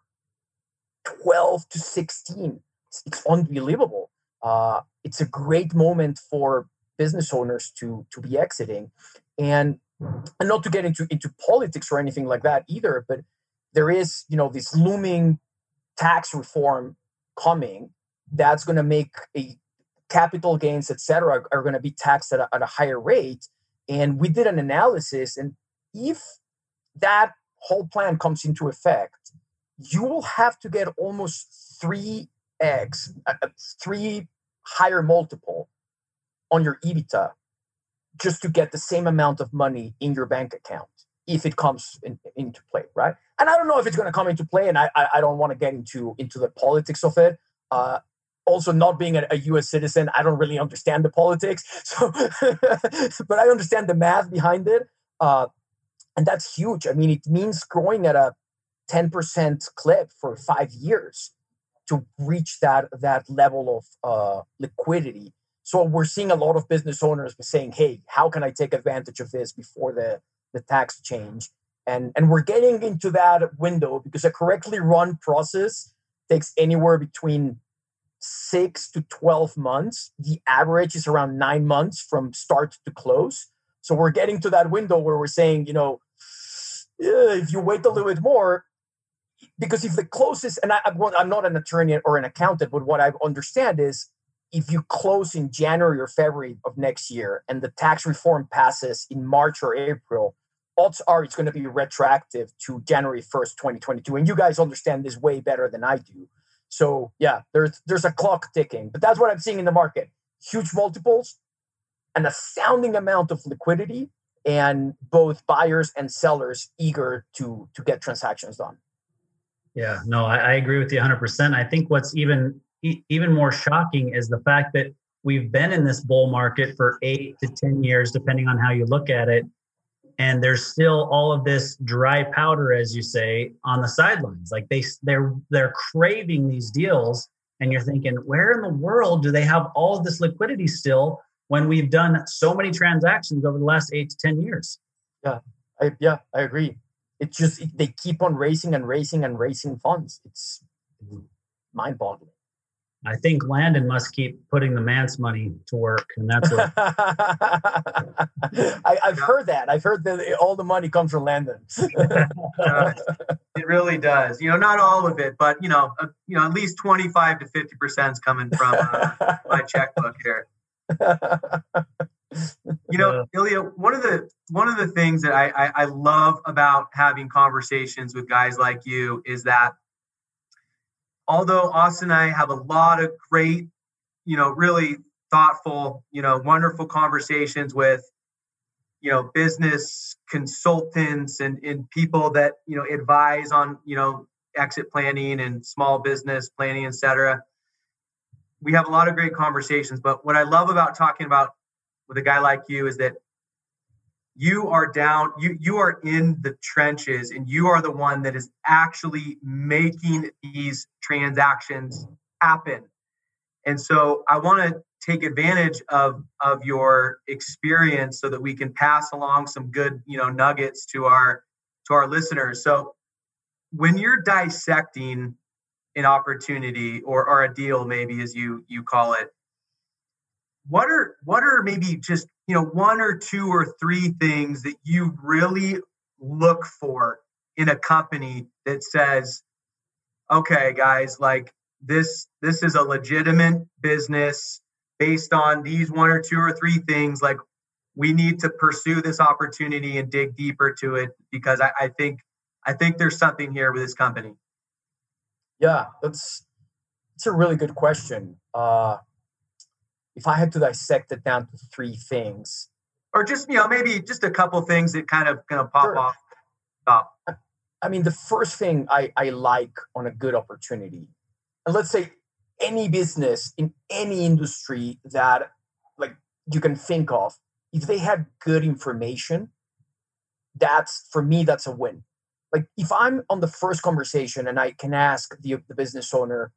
12 to 16. It's, it's unbelievable. Uh, it's a great moment for business owners to to be exiting, and and not to get into into politics or anything like that either. But there is you know this looming tax reform coming that's going to make a capital gains etc are, are going to be taxed at a, at a higher rate and we did an analysis and if that whole plan comes into effect you will have to get almost 3x, uh, uh, three higher multiple on your EBITDA just to get the same amount of money in your bank account if it comes in, into play, right? And I don't know if it's going to come into play, and I, I, I don't want to get into into the politics of it. Uh, also, not being a, a, U.S. citizen, I don't really understand the politics, so but I understand the math behind it, uh, and that's huge. I mean, it means growing at a 10% clip for five years to reach that that level of uh, liquidity. So we're seeing a lot of business owners saying, "Hey, how can I take advantage of this before the the tax change?" And and we're getting into that window because a correctly run process takes anywhere between six to twelve months. The average is around nine months from start to close. So we're getting to that window where we're saying, you know, if you wait a little bit more, because if the closest, and I, I'm not an attorney or an accountant, but what I understand is if you close in January or February of next year and the tax reform passes in March or April, odds are it's going to be retroactive to January 1st, 2022. And you guys understand this way better than I do. So yeah, there's there's a clock ticking, but that's what I'm seeing in the market. Huge multiples, an astounding amount of liquidity, and both buyers and sellers eager to to get transactions done. Yeah, no, I, I agree with you 100%. I think what's even even more shocking is the fact that we've been in this bull market for eight to 10 years, depending on how you look at it. And there's still all of this dry powder, as you say, on the sidelines. Like they they're they're craving these deals, and you're thinking, where in the world do they have all of this liquidity still when we've done so many transactions over the last eight to ten years? Yeah, I, yeah, I agree it's just they keep on raising and raising and raising funds. It's mind-boggling. I think Landon must keep putting the man's money to work, and that's what I, have heard that. I've heard that all the money comes from Landon. uh, it really does. You know, not all of it, but you know, uh, you know, at least twenty-five to fifty percent is coming from uh, my checkbook here you know, Iliya, one of the one of the things that I, I, I love about having conversations with guys like you is that although Austin and I have a lot of great, you know, really thoughtful, you know, wonderful conversations with, you know, business consultants and, and people that, you know, advise on, you know, exit planning and small business planning, et cetera. We have a lot of great conversations, but what I love about talking about with a guy like you is that you are down you you are in the trenches and you are the one that is actually making these transactions happen. And so i want to take advantage of of your experience so that we can pass along some good you know nuggets to our to our listeners. So when you're dissecting an opportunity or, or a deal maybe as you you call it what are what are maybe just you know one or two or three things that you really look for in a company that says okay guys like this this is a legitimate business based on these one or two or three things like we need to pursue this opportunity and dig deeper to it because I, I think I think there's something here with this company. Yeah, that's it's a really good question. Uh, if I had to dissect it down to three things, or just you know maybe just a couple things that kind of kind of pop sure. off top. I mean, the first thing I, I like on a good opportunity, and let's say any business in any industry that like you can think of if they have good information that's for me that's a win like if i'm on the first conversation and i can ask the, the business owner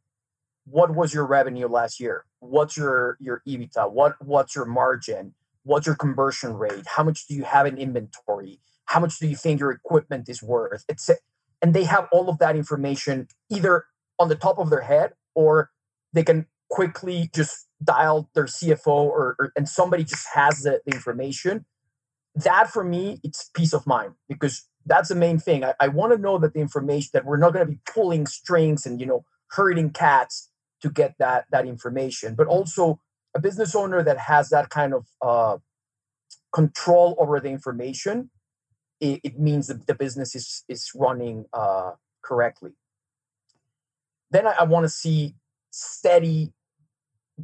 what was your revenue last year? What's your your ebitda? What what's your margin? What's your conversion rate? How much do you have in inventory? How much do you think your equipment is worth? It's and they have all of that information either on the top of their head or they can quickly just dial their cfo or, or and somebody just has the, the, information. That for me it's peace of mind because that's the main thing. I, I want to know that the information that we're not going to be pulling strings and you know herding cats to get that that information. But also a business owner that has that kind of uh, control over the information it, it, means that the business is is running uh, correctly. Then i, I want to see steady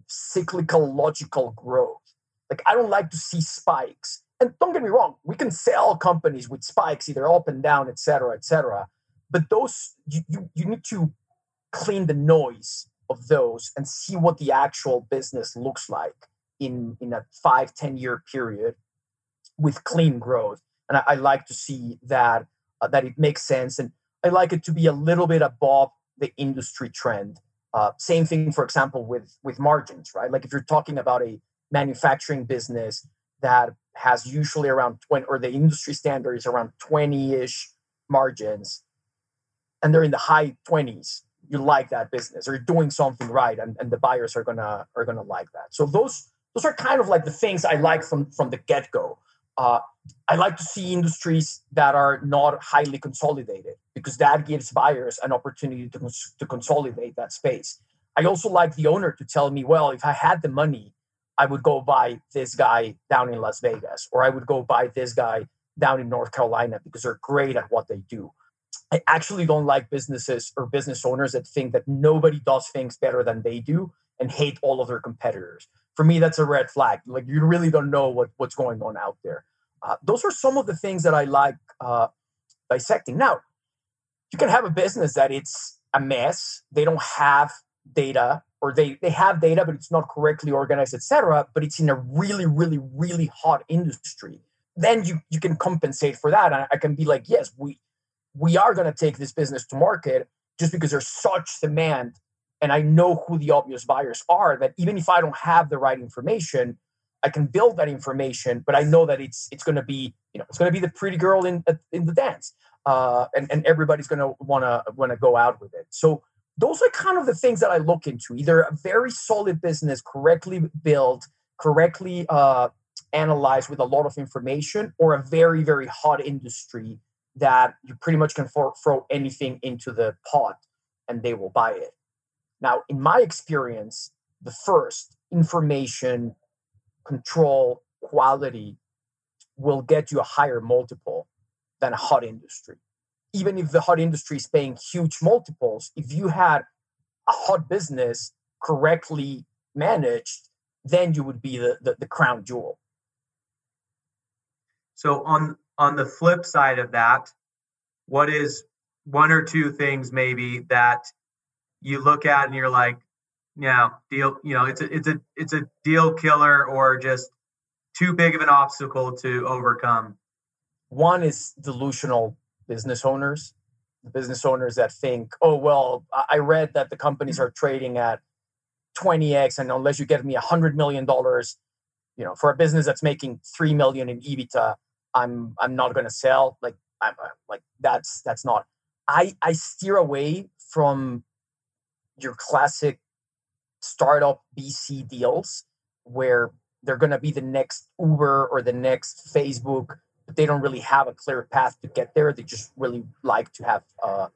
cyclical logical growth. Like i don't like to see spikes. And don't get me wrong we can sell companies with spikes either up and down etc etc but those you, you, you need to clean the noise of those and see what the actual business looks like in in a five ten year period with clean growth. And i, I like to see that uh, that it makes sense. And i like it to be a little bit above the industry trend. Uh, same thing for example with with margins right? Like if you're talking about a manufacturing business that has usually around 20 or the industry standard is around 20ish margins and they're in the high 20s you like that business or you're doing something right and, and the buyers are gonna are gonna like that. So those those are kind of like the things i like from from the get-go. Uh, i like to see industries that are not highly consolidated because that gives buyers an opportunity to, to consolidate that space. I also like the owner to tell me well if i had the money i would go buy this guy down in las vegas or i would go buy this guy down in north carolina because they're great at what they do I actually don't like businesses or business owners that think that nobody does things better than they do and hate all of their competitors. For me, that's a red flag. Like you really don't know what, what's going on out there. Uh, those are some of the things that I like uh, dissecting. Now, you can have a business that it's a mess. They don't have data, or they they have data, but it's not correctly organized, etc. But it's in a really, really, really hot industry. Then you you can compensate for that. And I can be like, yes, we we are going to take this business to market just because there's such demand and I know who the obvious buyers are that even if I don't have the right information, I can build that information, but I know that it's it's going to be you know it's going to be the pretty girl in in the dance, uh, and and everybody's going to want to want to go out with it. So those are kind of the things that I look into: either a very solid business, correctly built, correctly uh, analyzed with a lot of information, or a very very hot industry that you pretty much can for, throw anything into the pot and they will buy it. Now, in my experience, the first information, control, quality will get you a higher multiple than a hot industry. Even if the hot industry is paying huge multiples, if you had a hot business correctly managed, then you would be the, the, the crown jewel. So on on the flip side of that, what is one or two things maybe that you look at and you're like, yeah, deal, you know, it's a it's a it's a deal killer or just too big of an obstacle to overcome? One is delusional business owners, the business owners that think, oh well, I read that the companies are trading at 20x, and unless you give me a hundred million dollars, you know, for a business that's making three million in EBITDA, I'm I'm not to sell. Like I'm uh, like that's that's not. I I steer away from your classic startup VC deals where they're to be the next Uber or the next Facebook, but they don't really have a clear path to get there. They just really like to have uh,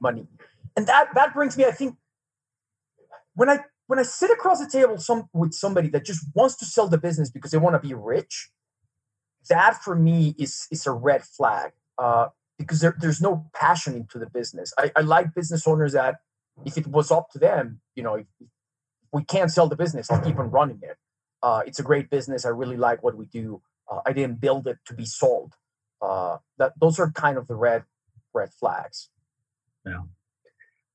money, and that that brings me, I think, when I when I sit across the table some with somebody that just wants to sell the business because they want to be rich, that for me is is a red flag uh, because there, there's no passion into the business. I, I, like business owners that if it was up to them, you know, if, we can't sell the business, I'll keep on running it. Uh, it's a great business. I really like what we do. Uh, I didn't build it to be sold. Uh, that those are kind of the red red flags. Yeah.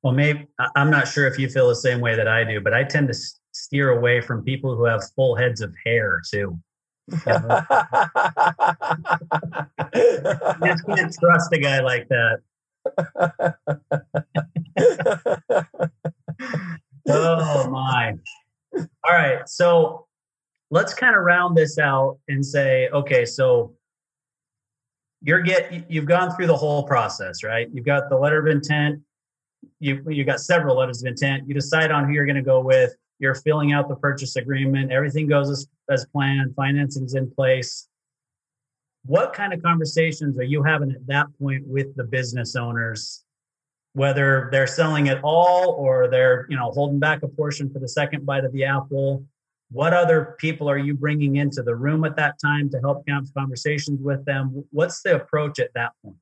Well, maybe I'm not sure if you feel the same way that I do, but I tend to steer away from people who have full heads of hair too. Just can't trust a guy like that. oh my. All right. So let's kind of round this out and say, okay, so you're get you've gone through the whole process, right? You've got the letter of intent, you you got several letters of intent. You decide on who you're going to go with. You're filling out the purchase agreement. Everything goes as, as planned. Financing's in place. What kind of conversations are you having at that point with the business owners, whether they're selling it all or they're you know holding back a portion for the second bite of the apple? What other people are you bringing into the room at that time to help have conversations with them? What's the approach at that point?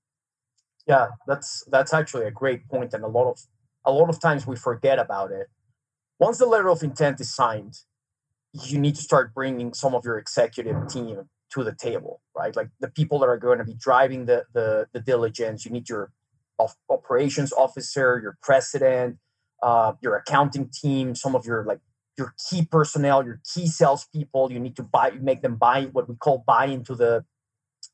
Yeah, that's that's actually a great point, and a lot of a lot of times we forget about it. Once the letter of intent is signed, you need to start bringing some of your executive team to the table, right? Like the people that are going to be driving the the, the diligence. You need your operations officer, your president, uh, your accounting team, some of your like your key personnel, your key salespeople. You need to buy, make them buy what we call buy into the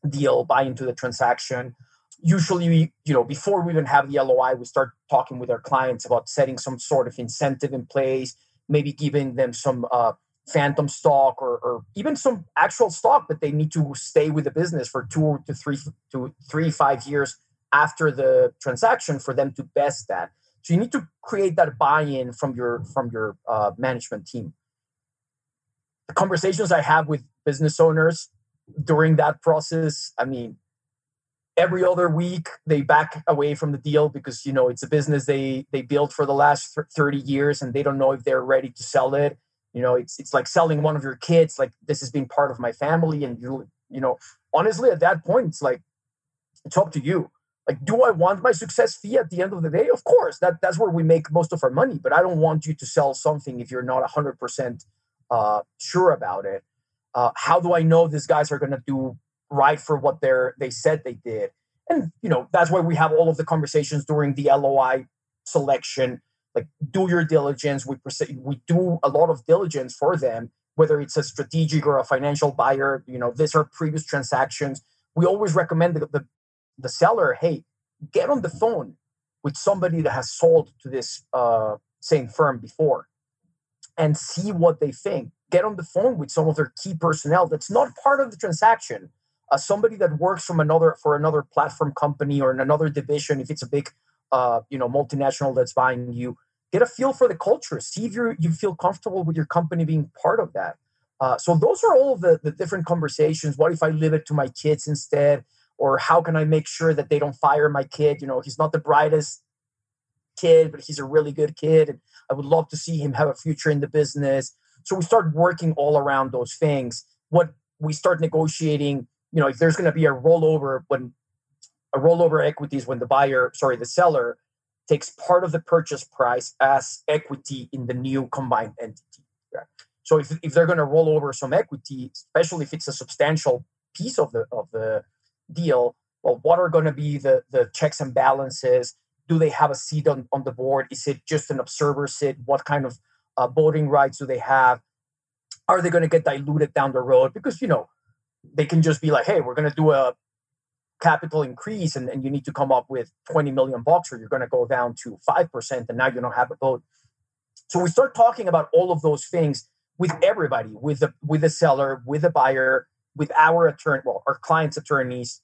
deal, buy into the transaction usually you know before we even have the loi we start talking with our clients about setting some sort of incentive in place maybe giving them some uh, phantom stock or, or, even some actual stock but they need to stay with the business for two to three to three five years after the transaction for them to best that. So you need to create that buy-in from your from your uh, management team. The conversations i have with business owners during that process i mean every other week they back away from the deal because you know it's a business they they built for the last 30 years and they don't know if they're ready to sell it. You know it's it's like selling one of your kids like this has been part of my family and you you know honestly at that point it's like it's up to you. Like do i want my success fee at the end of the day? Of course that that's where we make most of our money but i don't want you to sell something if you're not 100% uh, sure about it. Uh, how do i know these guys are going to do right for what they're they said they did. And you know that's why we have all of the conversations during the loi selection. Like do your diligence. We we do a lot of diligence for them whether it's a strategic or a financial buyer you know these are previous transactions. We always recommend the, the, the seller hey get on the phone with somebody that has sold to this uh, same firm before and see what they think. Get on the phone with some of their key personnel that's not part of the transaction uh, somebody that works from another for another platform company or in another division if it's a big uh, you know multinational that's buying you get a feel for the culture. See if you you feel comfortable with your company being part of that. Uh, so those are all the, the different conversations. What if i leave it to my kids instead? Or how can i make sure that they don't fire my kid? You know he's not the brightest kid but he's a really good kid and i would love to see him have a future in the business. So we start working all around those things. What we start negotiating you know if there's going to be a rollover when a rollover equities when the buyer sorry the seller takes part of the purchase price as equity in the new combined entity so if, if they're going to roll over some equity especially if it's a substantial piece of the of the deal well what are going to be the the checks and balances? Do they have a seat on, on the board? Is it just an observer seat? What kind of uh, voting rights do they have? Are they going to get diluted down the road? Because you know they can just be like, hey, we're going to do a capital increase and, and you need to come up with 20 million bucks or you're going to go down to 5% and now you don't have a vote. So we start talking about all of those things with everybody, with the with the seller, with the buyer, with our attorney, well, our clients' attorneys,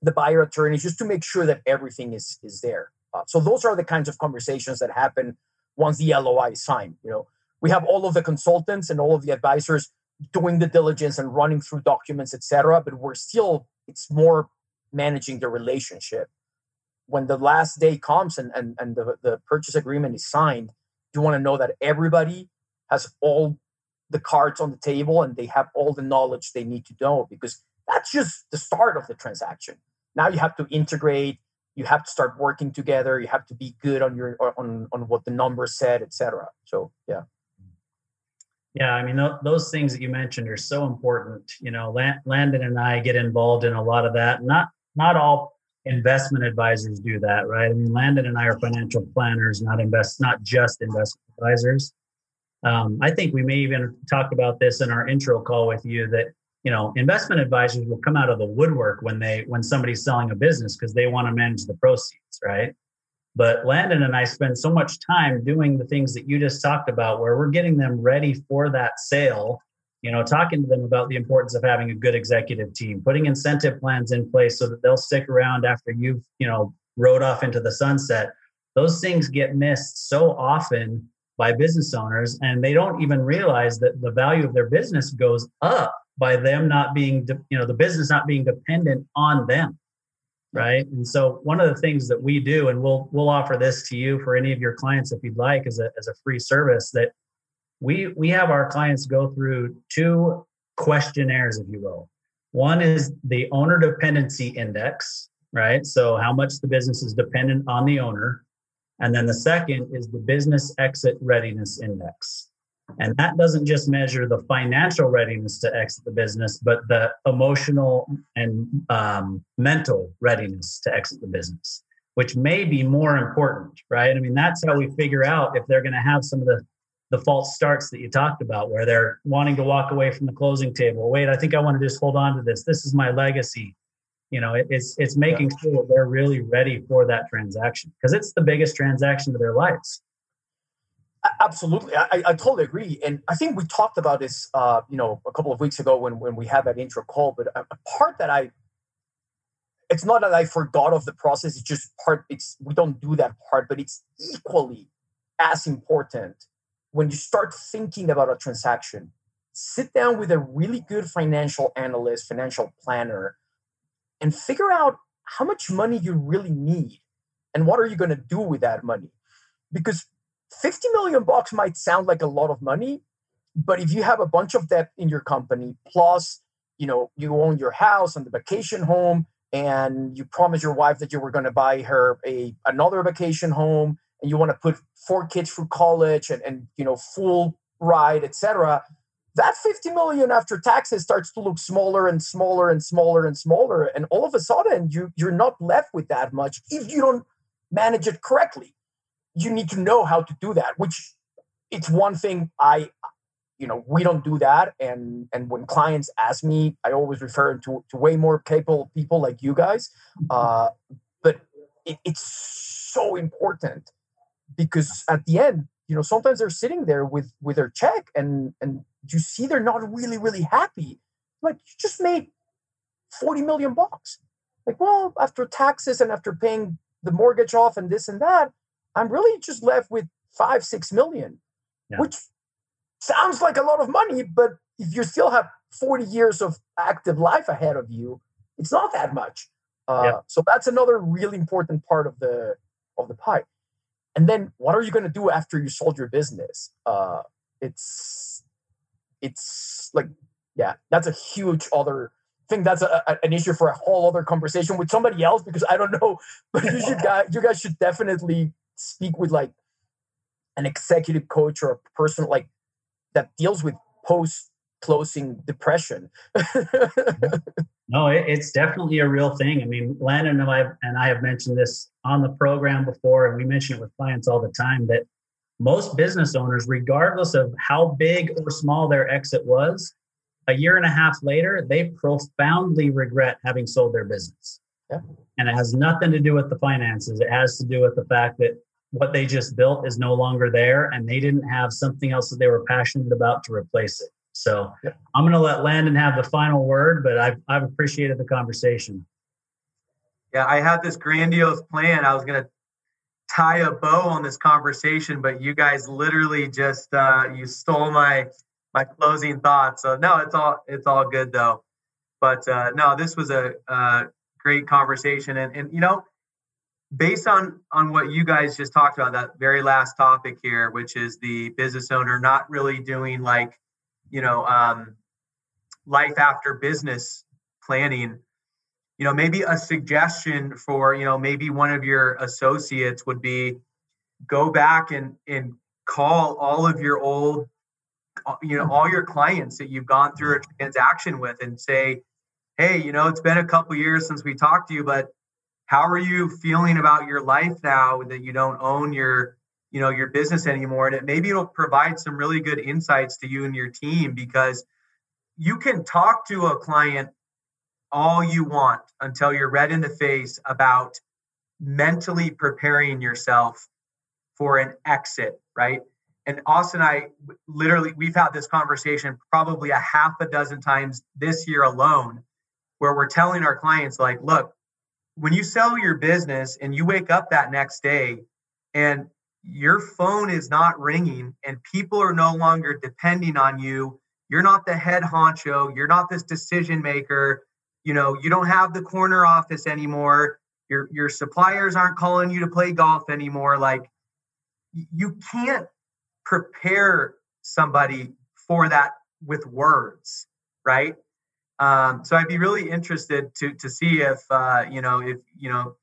the buyer attorneys, just to make sure that everything is is there. Uh, so those are the kinds of conversations that happen once the LOI is signed. You know, we have all of the consultants and all of the advisors doing the diligence and running through documents, etc. But we're still, it's more managing the relationship. When the last day comes and, and, and the, the purchase agreement is signed, you want to know that everybody has all the cards on the table and they have all the knowledge they need to know because that's just the start of the transaction. Now you have to integrate, you have to start working together, you have to be good on your on on what the numbers said, etc. So yeah. Yeah, I mean th- those things that you mentioned are so important. You know, Landon and I get involved in a lot of that. Not not all investment advisors do that, right? I mean, Landon and I are financial planners, not invest, not just investment advisors. Um, I think we may even talk about this in our intro call with you that you know investment advisors will come out of the woodwork when they when somebody's selling a business because they want to manage the proceeds, right? But Landon and I spend so much time doing the things that you just talked about, where we're getting them ready for that sale you know talking to them about the importance of having a good executive team putting incentive plans in place so that they'll stick around after you've you know rode off into the sunset. Those things get missed so often by business owners and they don't even realize that the value of their business goes up by them not being you know the business not being dependent on them right and so one of the things that we do and we'll we'll offer this to you for any of your clients if you'd like as a, as a free service that we we have our clients go through two questionnaires, if you will. One is the owner dependency index, right? So how much the business is dependent on the owner. And then the second is the business exit readiness index. And that doesn't just measure the financial readiness to exit the business, but the emotional and um, mental readiness to exit the business, which may be more important, right? I mean, that's how we figure out if they're going to have some of the the false starts that you talked about, where they're wanting to walk away from the closing table. Wait, I think I want to just hold on to this. This is my legacy. You know, it, it's it's making yeah. sure they're really ready for that transaction because it's the biggest transaction of their lives. Absolutely, I, I totally agree, and I think we talked about this, uh, you know, a couple of weeks ago when when we had that intro call. But a, a part that I, it's not that I forgot of the process. It's just part. It's we don't do that part, but it's equally as important when you start thinking about a transaction, sit down with a really good financial analyst, financial planner, and figure out how much money you really need and what are you going to do with that money. Because 50 million bucks might sound like a lot of money, but if you have a bunch of debt in your company, plus, you know, you own your house and the vacation home, and you promised your wife that you were going to buy her a another vacation home and you want to put four kids through college and, and you know full ride etc that 50 million after taxes starts to look smaller and smaller and smaller and smaller and all of a sudden you you're not left with that much if you don't manage it correctly you need to know how to do that which it's one thing i you know we don't do that. And and when clients ask me i always refer to, to way more capable people like you guys. Uh, but it, it's so important because at the end you know sometimes they're sitting there with with their check and and you see they're not really really happy. Like you just made 40 million bucks. Like well after taxes and after paying the mortgage off and this and that i'm really just left with five six million yeah. which sounds like a lot of money but if you still have 40 years of active life ahead of you it's not that much. Uh, yeah. so that's another really important part of the of the pie. And then what are you going to do after you sold your business? Uh it's it's like yeah that's a huge other thing. That's a, a, an issue for a whole other conversation with somebody else because i don't know. But you should guys you guys should definitely speak with like an executive coach or a person like that deals with post closing depression No, it, it's definitely a real thing. I mean, Landon and I, and I have mentioned this on the program before, and we mention it with clients all the time that most business owners, regardless of how big or small their exit was, a year and a half later, they profoundly regret having sold their business. Yeah. And it has nothing to do with the finances. It has to do with the fact that what they just built is no longer there and they didn't have something else that they were passionate about to replace it. So yep. I'm going to let Landon have the final word, but I've, I've appreciated the conversation. Yeah, I had this grandiose plan. I was going to tie a bow on this conversation, but you guys literally just uh, you stole my my closing thoughts. So no, it's all it's all good though. But uh, no, this was a, a great conversation, and and you know, based on on what you guys just talked about, that very last topic here, which is the business owner not really doing like you know um, life after business planning you know maybe a suggestion for you know maybe one of your associates would be go back and and call all of your old uh, you know all your clients that you've gone through a transaction with and say hey you know it's been a couple years since we talked to you but how are you feeling about your life now that you don't own your you know your business anymore? And it maybe it'll provide some really good insights to you and your team because you can talk to a client all you want until you're red in the face about mentally preparing yourself for an exit right? And Austin and I literally we've had this conversation probably a half a dozen times this year alone where we're telling our clients like look when you sell your business and you wake up that next day and your phone is not ringing and people are no longer depending on you you're not the head honcho you're not this decision maker you know you don't have the corner office anymore your your suppliers aren't calling you to play golf anymore like you can't prepare somebody for that with words right um, so i'd be really interested to to see if uh, you know if you know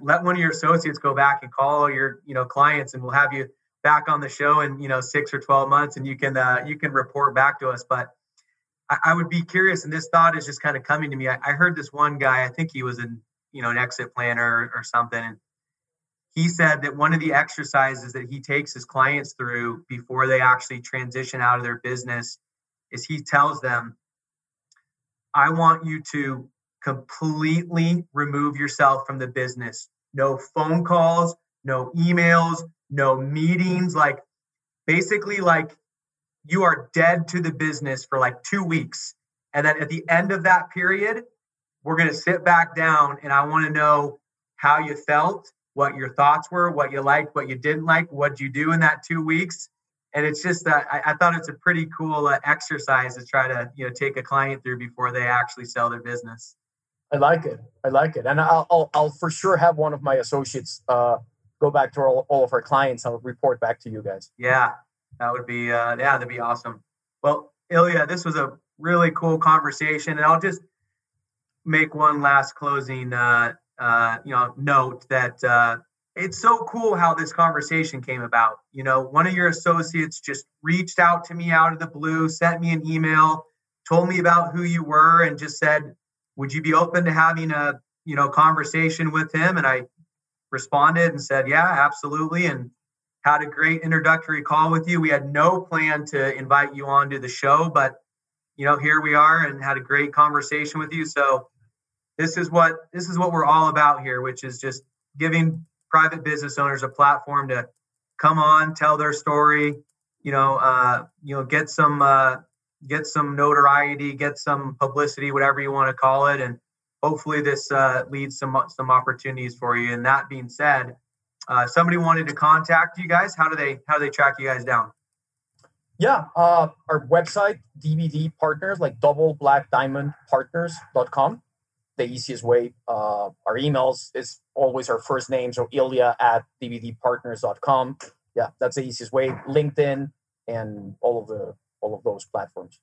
let one of your associates go back and call your you know clients and we'll have you back on the show in you know six or 12 months and you can uh, you can report back to us. But I, I, would be curious and this thought is just kind of coming to me. I, I, heard this one guy i think he was an you know an exit planner or, or something and he said that one of the exercises that he takes his clients through before they actually transition out of their business is he tells them i want you to completely remove yourself from the business. No phone calls, no emails, no meetings. Like basically, like you are dead to the business for like two weeks. And then at the end of that period, we're going to sit back down and I want to know how you felt, what your thoughts were, what you liked, what you didn't like, what you do in that two weeks. And it's just that I, I thought it's a pretty cool uh, exercise to try to you know take a client through before they actually sell their business. I like it. I like it, and I'll I'll, I'll for sure have one of my associates uh, go back to all, all of our clients. I'll report back to you guys. Yeah, that would be uh, yeah, that'd be awesome. Well, Iliya, this was a really cool conversation, and I'll just make one last closing uh, uh, you know note that uh, it's so cool how this conversation came about. You know, one of your associates just reached out to me out of the blue, sent me an email, told me about who you were, and just said would you be open to having a you know conversation with him? And i responded and said yeah absolutely and had a great introductory call with you. We had no plan to invite you onto the show but you know here we are and had a great conversation with you. So this is what this is what we're all about here which is just giving private business owners a platform to come on tell their story you know uh, you know get some uh, get some notoriety, get some publicity, whatever you want to call it, and hopefully this uh, leads some some opportunities for you. And that being said, uh, somebody wanted to contact you guys. How do they how do they track you guys down? Yeah, uh, our website DBD partners like double black diamond partners.com. The easiest way. Uh, our emails is always our first name, so Iliya at dbdpartners.com. Yeah, that's the easiest way. LinkedIn and all of the all of those platforms.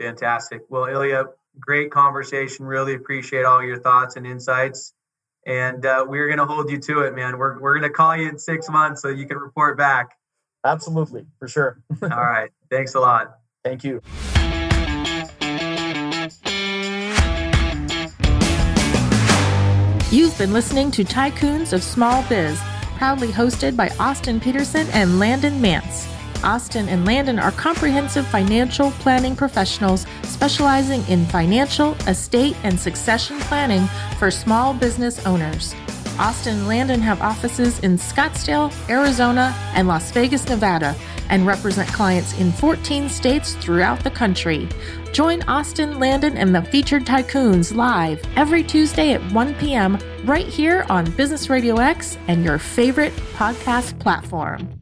Fantastic. Well, Iliya, great conversation. Really appreciate all your thoughts and insights. And uh, we're going to hold you to it, man. We're, we're going to call you in six months so you can report back. Absolutely, for sure. all right. Thanks a lot. Thank you. You've been listening to Tycoons of Small Biz, proudly hosted by Austin Peterson and Landon Mance. Austin and Landon are comprehensive financial planning professionals specializing in financial, estate, and succession planning for small business owners. Austin and Landon have offices in Scottsdale, Arizona, and Las Vegas, Nevada, and represent clients in 14 states throughout the country. Join Austin, Landon, and the featured tycoons live every Tuesday at 1 p.m. right here on Business Radio X and your favorite podcast platform.